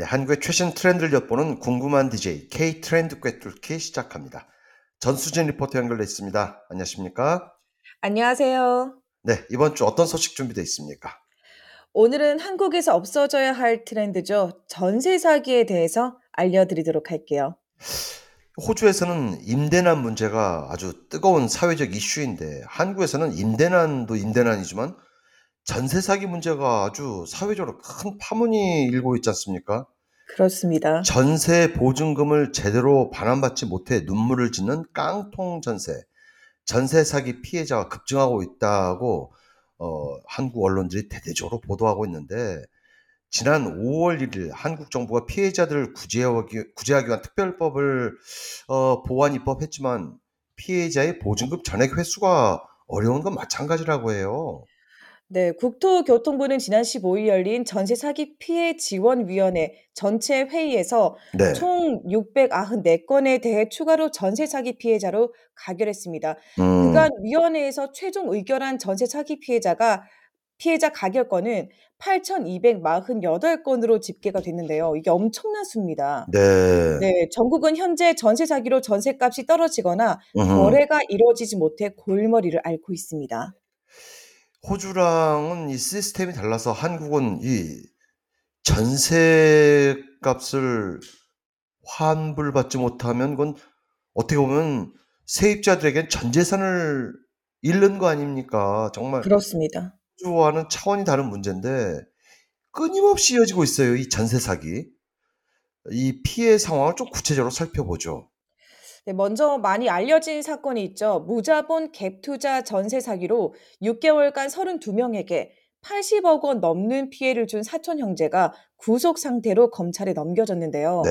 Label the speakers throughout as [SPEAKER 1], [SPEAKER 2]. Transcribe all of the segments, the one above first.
[SPEAKER 1] 네, 한국의 최신 트렌드를 엿보는 궁금한 DJ K 트렌드 꿰뚫기 시작합니다. 전수진 리포터 연결돼 있습니다. 안녕하십니까?
[SPEAKER 2] 안녕하세요.
[SPEAKER 1] 네, 이번 주 어떤 소식 준비되어 있습니까?
[SPEAKER 2] 오늘은 한국에서 없어져야 할 트렌드죠. 전세 사기에 대해서 알려드리도록 할게요.
[SPEAKER 1] 호주에서는 임대난 문제가 아주 뜨거운 사회적 이슈인데 한국에서는 임대난도 임대난이지만 전세 사기 문제가 아주 사회적으로 큰 파문이 일고 있지 않습니까?
[SPEAKER 2] 그렇습니다.
[SPEAKER 1] 전세 보증금을 제대로 반환받지 못해 눈물을 짓는 깡통 전세, 전세 사기 피해자가 급증하고 있다고 어, 한국 언론들이 대대적으로 보도하고 있는데 지난 5월 1일 한국 정부가 피해자들을 구제하기, 구제하기 위한 특별법을 어, 보완 입법했지만 피해자의 보증금 전액 회수가 어려운 건 마찬가지라고 해요.
[SPEAKER 2] 네, 국토교통부는 지난 15일 열린 전세 사기 피해 지원 위원회 전체 회의에서
[SPEAKER 1] 네.
[SPEAKER 2] 총 694건에 대해 추가로 전세 사기 피해자로 가결했습니다.
[SPEAKER 1] 음,
[SPEAKER 2] 그간 위원회에서 최종 의결한 전세 사기 피해자가 피해자 가결 건은 8,248건으로 집계가 됐는데요. 이게 엄청난 수입니다.
[SPEAKER 1] 네.
[SPEAKER 2] 네, 전국은 현재 전세 사기로 전세값이 떨어지거나. 거래가 이루어지지 못해 골머리를 앓고 있습니다.
[SPEAKER 1] 호주랑은 이 시스템이 달라서 한국은 이 전세 값을 환불받지 못하면 그건 어떻게 보면 세입자들에겐 전 재산을 잃는 거 아닙니까? 정말
[SPEAKER 2] 그렇습니다.
[SPEAKER 1] 호주와는 차원이 다른 문제인데 끊임없이 이어지고 있어요. 이 전세 사기. 이 피해 상황을 좀 구체적으로 살펴보죠.
[SPEAKER 2] 네, 먼저 많이 알려진 사건이 있죠. 무자본 갭 투자 전세 사기로 6개월간 32명에게 80억 원 넘는 피해를 준 사촌 형제가 구속 상태로 검찰에 넘겨졌는데요.
[SPEAKER 1] 네.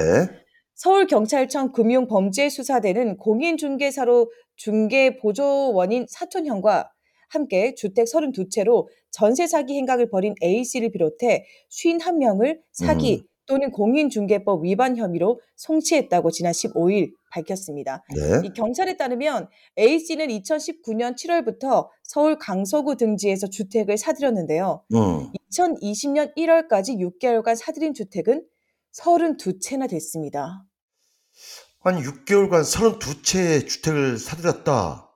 [SPEAKER 2] 서울경찰청 금융범죄수사대는 공인중개사로 중개보조원인 사촌형과 함께 주택 32채로 전세 사기 행각을 벌인 A씨를 비롯해 51명을 사기
[SPEAKER 1] 음.
[SPEAKER 2] 또는 공인중개법 위반 혐의로 송치했다고 지난 15일 밝혔습니다.
[SPEAKER 1] 네.
[SPEAKER 2] 이 경찰에 따르면 A씨는 2019년 7월부터 서울 강서구 등지에서 주택을 사들였는데요.
[SPEAKER 1] 음.
[SPEAKER 2] 2020년 1월까지 6개월간 사들인 주택은 32채나 됐습니다.
[SPEAKER 1] 한 6개월간 32채의 주택을 사들였다.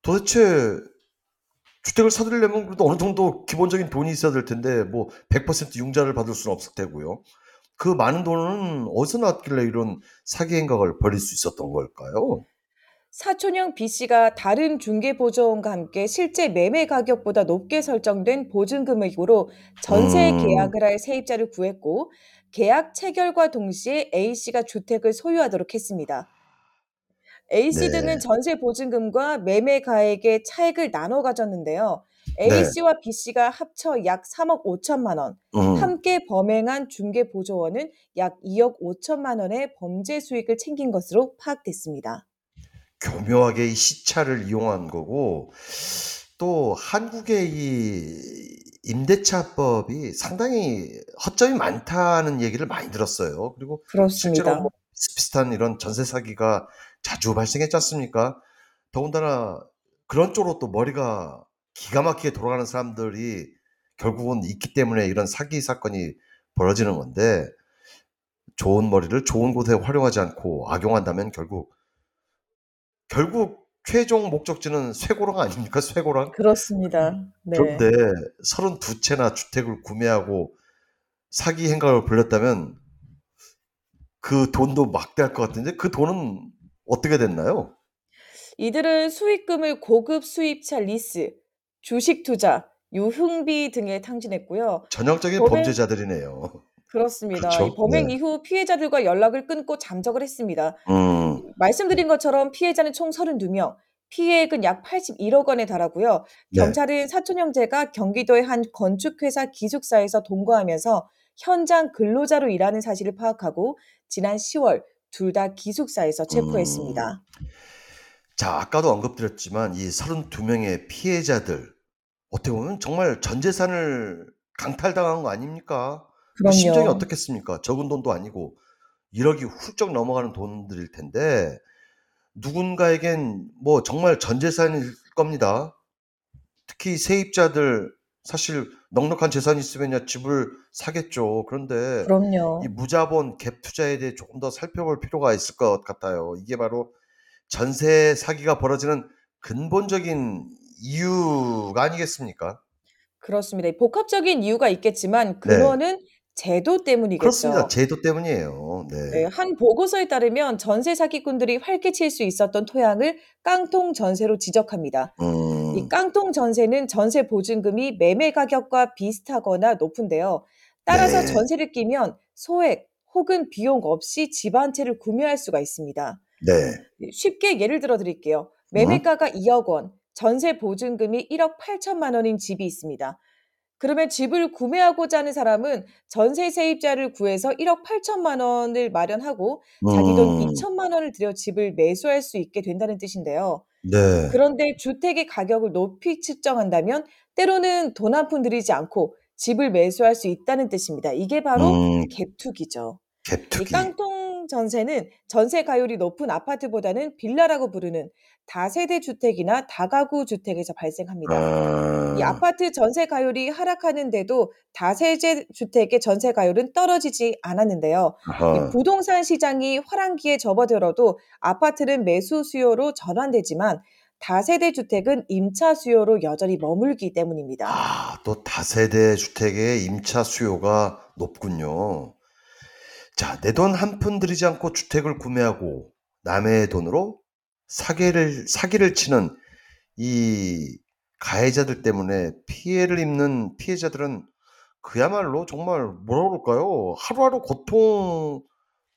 [SPEAKER 1] 도대체 주택을 사들려면 그래도 어느 정도 기본적인 돈이 있어야 될 텐데 뭐 100% 융자를 받을 수는 없을 테고요. 그 많은 돈은 어디서 나왔길래 이런 사기 행각을 벌일 수 있었던 걸까요?
[SPEAKER 2] 사촌형 B씨가 다른 중개보조원과 함께 실제 매매 가격보다 높게 설정된 보증금액으로 전세
[SPEAKER 1] 음.
[SPEAKER 2] 계약을 할 세입자를 구했고 계약 체결과 동시에 A씨가 주택을 소유하도록 했습니다. A씨들은
[SPEAKER 1] 네.
[SPEAKER 2] 전세 보증금과 매매 가액의 차액을 나눠 가졌는데요.
[SPEAKER 1] 네.
[SPEAKER 2] A씨와 B씨가 합쳐 약 3억 5천만 원,
[SPEAKER 1] 음.
[SPEAKER 2] 함께 범행한 중개보조원은 약 2억 5천만 원의 범죄 수익을 챙긴 것으로 파악됐습니다.
[SPEAKER 1] 교묘하게 이 시차를 이용한 거고 또 한국의 이 임대차법이 상당히 허점이 많다는 얘기를 많이 들었어요. 그리고 실제로
[SPEAKER 2] 그렇습니다.
[SPEAKER 1] 뭐 비슷비슷한 이런 전세 사기가 자주 발생했지 않습니까? 더군다나 그런 쪽으로 또 머리가 기가 막히게 돌아가는 사람들이 결국은 있기 때문에 이런 사기 사건이 벌어지는 건데 좋은 머리를 좋은 곳에 활용하지 않고 악용한다면 결국 결국 최종 목적지는 쇠고랑 아닙니까? 쇠고랑?
[SPEAKER 2] 그렇습니다. 네.
[SPEAKER 1] 그런데 32채나 주택을 구매하고 사기 행각을 벌였다면 그 돈도 막대할 것 같은데 그 돈은 어떻게 됐나요?
[SPEAKER 2] 이들은 수익금을 고급 수입차 리스, 주식 투자, 유흥비 등에 탕진했고요.
[SPEAKER 1] 전형적인 범죄자들이네요.
[SPEAKER 2] 그렇습니다. 이
[SPEAKER 1] 그렇죠?
[SPEAKER 2] 범행
[SPEAKER 1] 네.
[SPEAKER 2] 이후 피해자들과 연락을 끊고 잠적을 했습니다.
[SPEAKER 1] 음,
[SPEAKER 2] 말씀드린 것처럼 피해자는 총 32명, 피해액은 약 81억 원에 달하고요.
[SPEAKER 1] 네.
[SPEAKER 2] 경찰은 사촌 형제가 경기도의 한 건축회사 기숙사에서 동거하면서 현장 근로자로 일하는 사실을 파악하고 지난 10월 둘 다 기숙사에서
[SPEAKER 1] 음.
[SPEAKER 2] 체포했습니다.
[SPEAKER 1] 자, 아까도 언급드렸지만 이 32명의 피해자들 어떻게 보면 정말 전 재산을 강탈당한 거 아닙니까? 그 심정이
[SPEAKER 2] 그럼요.
[SPEAKER 1] 어떻겠습니까? 적은 돈도 아니고 1억이 훌쩍 넘어가는 돈들일 텐데 누군가에겐 뭐 정말 전 재산일 겁니다. 특히 세입자들 사실 넉넉한 재산이 있으면야 집을 사겠죠. 그런데 이
[SPEAKER 2] 그럼요.
[SPEAKER 1] 무자본 갭 투자에 대해 조금 더 살펴볼 필요가 있을 것 같아요. 이게 바로 전세 사기가 벌어지는 근본적인 이유가 아니겠습니까?
[SPEAKER 2] 그렇습니다. 이 복합적인 이유가 있겠지만
[SPEAKER 1] 네.
[SPEAKER 2] 근원은 제도
[SPEAKER 1] 그렇습니다.
[SPEAKER 2] 때문이겠죠.
[SPEAKER 1] 제도 때문이에요. 네.
[SPEAKER 2] 네, 한 보고서에 따르면 전세 사기꾼들이 활개칠 수 있었던 토양을 깡통 전세로 지적합니다. 이
[SPEAKER 1] 음.
[SPEAKER 2] 깡통 전세는 전세 보증금이 매매 가격과 비슷하거나 높은데요. 따라서
[SPEAKER 1] 네.
[SPEAKER 2] 전세를 끼면 소액 혹은 비용 없이 집 한 채를 구매할 수가 있습니다.
[SPEAKER 1] 네.
[SPEAKER 2] 네, 쉽게 예를 들어 드릴게요.
[SPEAKER 1] 음.
[SPEAKER 2] 매매가가 2억 원, 전세 보증금이 1억 8천만 원인 집이 있습니다. 그러면 집을 구매하고자 하는 사람은 전세 세입자를 구해서 1억 8천만 원을 마련하고 자기 돈
[SPEAKER 1] 음.
[SPEAKER 2] 2천만 원을 들여 집을 매수할 수 있게 된다는 뜻인데요.
[SPEAKER 1] 네.
[SPEAKER 2] 그런데 주택의 가격을 높이 측정한다면 때로는 돈 한 푼 들이지 않고 집을 매수할 수 있다는 뜻입니다. 이게 바로
[SPEAKER 1] 음.
[SPEAKER 2] 갭투기죠. 이
[SPEAKER 1] 갭투기.
[SPEAKER 2] 깡통 전세는 전세 가율이 높은 아파트보다는 빌라라고 부르는 다세대 주택이나 다가구 주택에서 발생합니다. 이
[SPEAKER 1] 아.
[SPEAKER 2] 아파트 전세 가율이 하락하는데도 다세대 주택의 전세 가율은 떨어지지 않았는데요. 이
[SPEAKER 1] 아하.
[SPEAKER 2] 부동산 시장이 화랑기에 접어들어도 아파트는 매수 수요로 전환되지만 다세대 주택은 임차 수요로 여전히 머물기 때문입니다.
[SPEAKER 1] 아, 또 다세대 주택의 임차 수요가 높군요. 자, 내 돈 한 푼 들이지 않고 주택을 구매하고 남의 돈으로 사기를 사기를 치는 이 가해자들 때문에 피해를 입는 피해자들은 그야말로 정말 뭐라 그럴까요? 하루하루 고통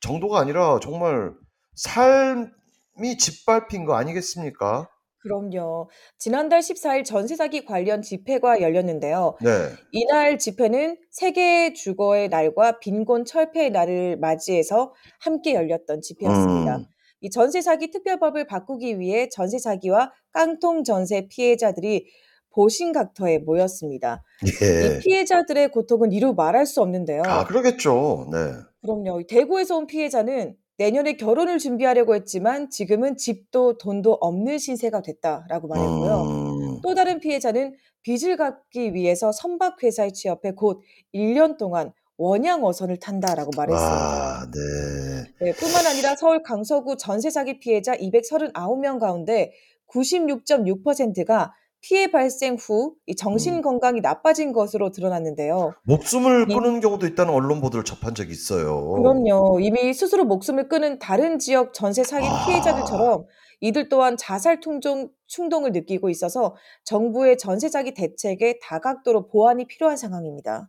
[SPEAKER 1] 정도가 아니라 정말 삶이 짓밟힌 거 아니겠습니까?
[SPEAKER 2] 그럼요. 지난달 14일 전세 사기 관련 집회가 열렸는데요.
[SPEAKER 1] 네.
[SPEAKER 2] 이날 집회는 세계 주거의 날과 빈곤 철폐의 날을 맞이해서 함께 열렸던 집회였습니다.
[SPEAKER 1] 음.
[SPEAKER 2] 이 전세 사기 특별법을 바꾸기 위해 전세 사기와 깡통 전세 피해자들이 보신각터에 모였습니다. 이
[SPEAKER 1] 예.
[SPEAKER 2] 피해자들의 고통은 이루 말할 수
[SPEAKER 1] 아,
[SPEAKER 2] 없는데요.
[SPEAKER 1] 그러겠죠. 네.
[SPEAKER 2] 그럼요. 이 대구에서 온 피해자는 내년에 결혼을 준비하려고 했지만 지금은 집도 돈도 없는 신세가 됐다라고 말했고요.
[SPEAKER 1] 음.
[SPEAKER 2] 또 다른 피해자는 빚을 갚기 위해서 선박 회사에 취업해 곧 1년 동안 원양 어선을 탄다라고 말했습니다.
[SPEAKER 1] 아, 네.
[SPEAKER 2] 네, 뿐만 아니라 서울 강서구 전세 사기 피해자 239명 가운데 96.6%가 피해 발생 후 이 정신
[SPEAKER 1] 음.
[SPEAKER 2] 건강이 나빠진 것으로 드러났는데요.
[SPEAKER 1] 목숨을
[SPEAKER 2] 이
[SPEAKER 1] 끊은 경우도 있다는 언론 보도를 접한 적이 있어요.
[SPEAKER 2] 그럼요. 이미 스스로 목숨을 끊은 다른 지역 전세 사기
[SPEAKER 1] 아.
[SPEAKER 2] 피해자들처럼 이들 또한 자살 충동, 충동을 느끼고 있어서 정부의 전세 사기 대책에 다각도로 보완이 필요한 상황입니다.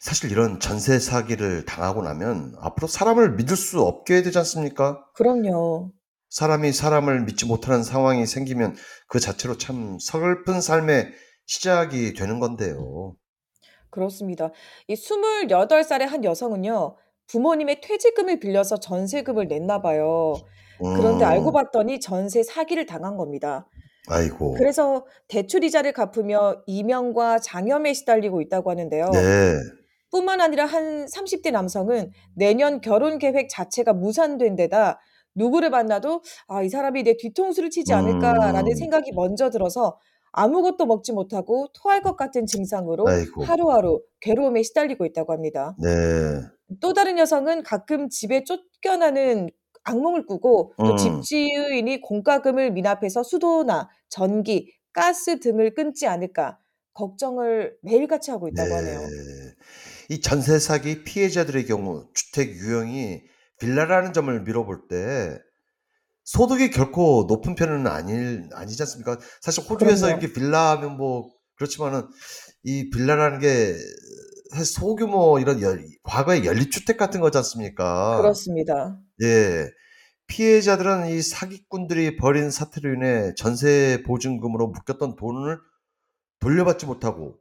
[SPEAKER 1] 사실 이런 전세 사기를 당하고 나면 앞으로 사람을 믿을 수 없게 되지 않습니까?
[SPEAKER 2] 그럼요.
[SPEAKER 1] 사람이 사람을 믿지 못하는 상황이 생기면 그 자체로 참 서글픈 삶의 시작이 되는 건데요.
[SPEAKER 2] 그렇습니다. 이 28살의 한 여성은요. 부모님의 퇴직금을 빌려서 전세금을 냈나 봐요. 그런데 알고
[SPEAKER 1] 음.
[SPEAKER 2] 봤더니 전세 사기를 당한 겁니다.
[SPEAKER 1] 아이고.
[SPEAKER 2] 그래서 대출 이자를 갚으며 이명과 장염에 시달리고 있다고 하는데요.
[SPEAKER 1] 네.
[SPEAKER 2] 뿐만 아니라 한 30대 남성은 내년 결혼 계획 자체가 무산된 데다 누구를 만나도 '아 이 사람이 내 뒤통수를 치지 않을까.'라는
[SPEAKER 1] 음.
[SPEAKER 2] 생각이 먼저 들어서 아무것도 먹지 못하고 토할 것 같은 증상으로
[SPEAKER 1] 아이고.
[SPEAKER 2] 하루하루 괴로움에 시달리고 있다고 합니다.
[SPEAKER 1] 네.
[SPEAKER 2] 또 다른 여성은 가끔 집에 쫓겨나는 악몽을 꾸고 또
[SPEAKER 1] 음.
[SPEAKER 2] 집주인이 공과금을 미납해서 수도나 전기, 가스 등을 끊지 않을까 걱정을 매일같이 하고 있다고 하네요.
[SPEAKER 1] 네. 이 전세 사기 피해자들의 경우 주택 유형이 빌라라는 점을 미뤄볼 때 소득이 결코 높은 편은 아닐 아니지 않습니까? 사실 호주에서
[SPEAKER 2] 그럼요.
[SPEAKER 1] 이렇게 빌라 하면 뭐 그렇지만은 이 빌라라는 게 소규모 이런 연 과거의 연립주택 같은 거지 않습니까?
[SPEAKER 2] 그렇습니다.
[SPEAKER 1] 예. 피해자들은 이 사기꾼들이 벌인 사태로 인해 전세 보증금으로 묶였던 돈을 돌려받지 못하고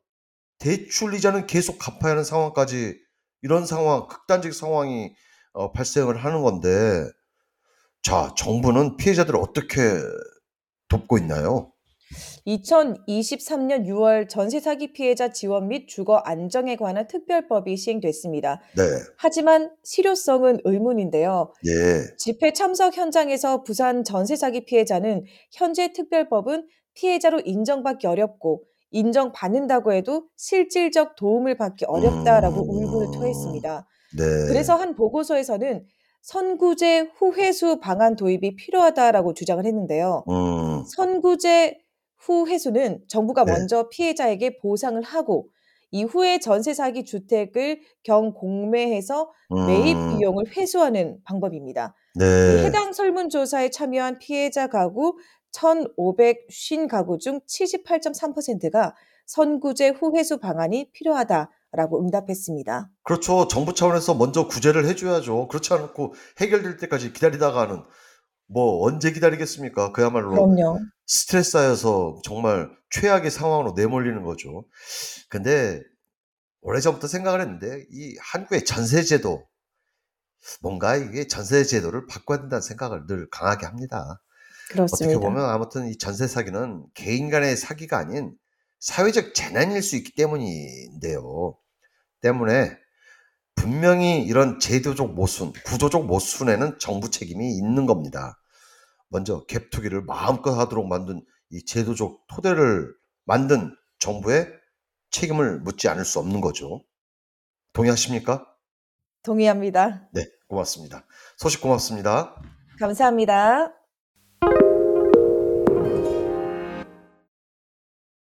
[SPEAKER 1] 대출 이자는 계속 갚아야 하는 상황까지 이런 상황, 극단적 상황이 어, 발생을 하는 건데, 자, 정부는 피해자들을 어떻게 돕고 있나요?
[SPEAKER 2] 2023년 6월 전세 사기 피해자 지원 및 주거 안정에 관한 특별법이 시행됐습니다.
[SPEAKER 1] 네,
[SPEAKER 2] 하지만 실효성은 의문인데요.
[SPEAKER 1] 예,
[SPEAKER 2] 집회 참석 현장에서 부산 전세 사기 피해자는 현재 특별법은 피해자로 인정받기 어렵고 인정받는다고 해도 실질적 도움을 받기 어렵다라고
[SPEAKER 1] 음.
[SPEAKER 2] 울분을 토했습니다.
[SPEAKER 1] 네.
[SPEAKER 2] 그래서 한 보고서에서는 선구제 후회수 방안 도입이 필요하다라고 주장을 했는데요.
[SPEAKER 1] 음.
[SPEAKER 2] 선구제 후회수는 정부가
[SPEAKER 1] 네.
[SPEAKER 2] 먼저 피해자에게 보상을 하고 이후에 전세 사기 주택을 경공매해서 매입
[SPEAKER 1] 음.
[SPEAKER 2] 비용을 회수하는 방법입니다. 이
[SPEAKER 1] 네.
[SPEAKER 2] 해당 설문조사에 참여한 피해자 가구 1,550 가구 중 78.3%가 선구제 후회수 방안이 필요하다 라고 응답했습니다.
[SPEAKER 1] 그렇죠. 정부 차원에서 먼저 구제를 해줘야죠. 그렇지 않고 해결될 때까지 기다리다가는 뭐 언제 기다리겠습니까? 그야말로
[SPEAKER 2] 그럼요.
[SPEAKER 1] 스트레스 쌓여서 정말 최악의 상황으로 내몰리는 거죠. 근데 오래전부터 생각을 했는데 이 한국의 전세제도 뭔가 이게 전세제도를 바꿔야 된다는 생각을 늘 강하게 합니다. 어떻게
[SPEAKER 2] 그렇습니다.
[SPEAKER 1] 보면 아무튼 이 전세 사기는 개인 간의 사기가 아닌 사회적 재난일 수 있기 때문인데요. 때문에 분명히 이런 제도적 모순, 구조적 모순에는 정부 책임이 있는 겁니다. 먼저 갭 투기를 마음껏 하도록 만든 이 제도적 토대를 만든 정부의 책임을 묻지 않을 수 없는 거죠. 동의하십니까?
[SPEAKER 2] 동의합니다.
[SPEAKER 1] 네, 고맙습니다. 소식 고맙습니다.
[SPEAKER 2] 감사합니다.